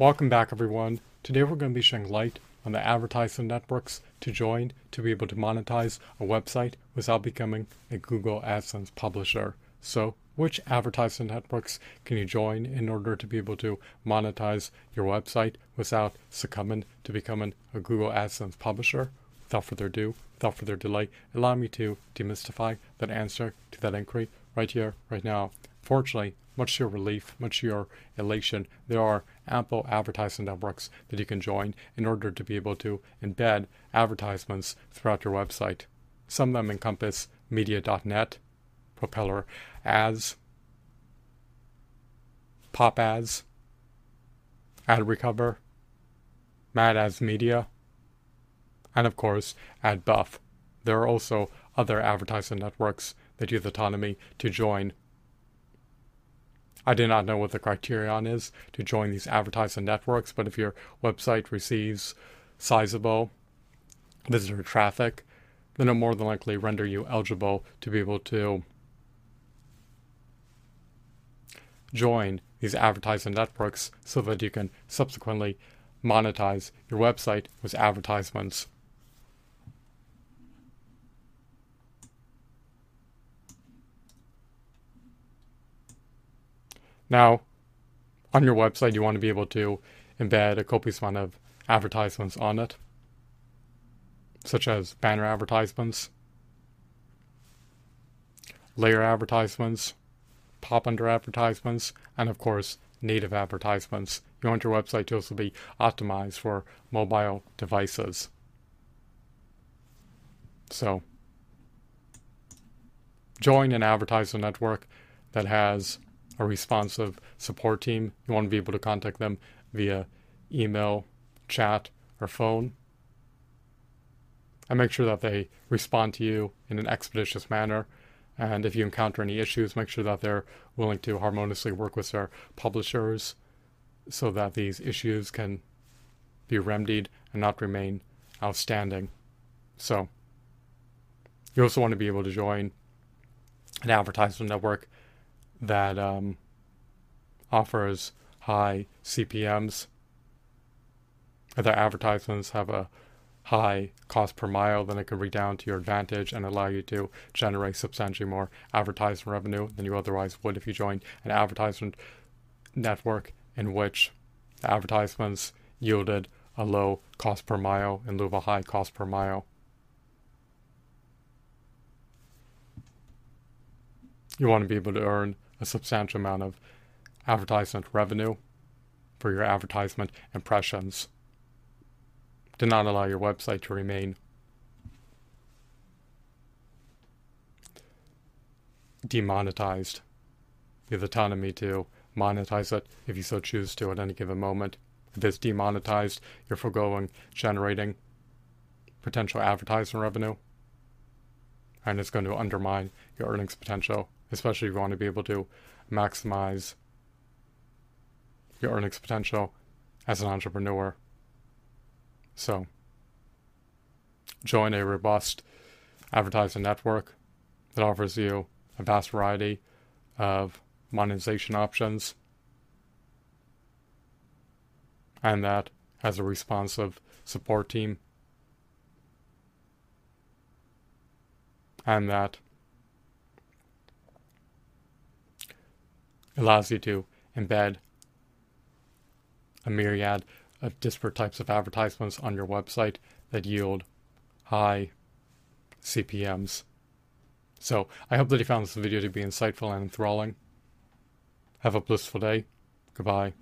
Welcome back everyone. Today we're going to be shedding light on the advertising networks to join to be able to monetize a website without becoming a Google AdSense publisher. So which advertising networks can you join in order to be able to monetize your website without succumbing to becoming a Google AdSense publisher? Without further ado, without further delay, allow me to demystify that answer to that inquiry right here, right now. Fortunately, much to your relief, much to your elation, there are ample advertising networks that you can join in order to be able to embed advertisements throughout your website. Some of them encompass media.net, Propeller Ads, Pop Ads, Ad Recover, Mad Ads Media, and of course, AdBuff. There are also other advertising networks that you have autonomy to join I do not know what the criterion is to join these advertising networks, but if your website receives sizable visitor traffic, then it'll more than likely render you eligible to be able to join these advertising networks so that you can subsequently monetize your website with advertisements. Now, on your website, you want to be able to embed a copious amount of advertisements on it, such as banner advertisements, layer advertisements, pop under advertisements, and of course, native advertisements. You want your website to also be optimized for mobile devices. So, join an advertising network that has a responsive support team. You want to be able to contact them via email, chat, or phone. And make sure that they respond to you in an expeditious manner. And if you encounter any issues, make sure that they're willing to harmoniously work with their publishers so that these issues can be remedied and not remain outstanding. So, you also want to be able to join an advertisement network that um, offers high CPMs. Other advertisements have a high cost per mile, then it can redound to your advantage and allow you to generate substantially more advertising revenue than you otherwise would if you joined an advertisement network in which advertisements yielded a low cost per mile in lieu of a high cost per mile. You want to be able to earn a substantial amount of advertisement revenue for your advertisement impressions. Do not allow your website to remain demonetized. You have autonomy to monetize it if you so choose to at any given moment. If it's demonetized, you're foregoing generating potential advertising revenue, and it's going to undermine your earnings potential especially if you want to be able to maximize your earnings potential as an entrepreneur. So, join a robust advertising network that offers you a vast variety of monetization options and that has a responsive support team and that allows you to embed a myriad of disparate types of advertisements on your website that yield high CPMs. So I hope that you found this video to be insightful and enthralling. Have a blissful day. Goodbye.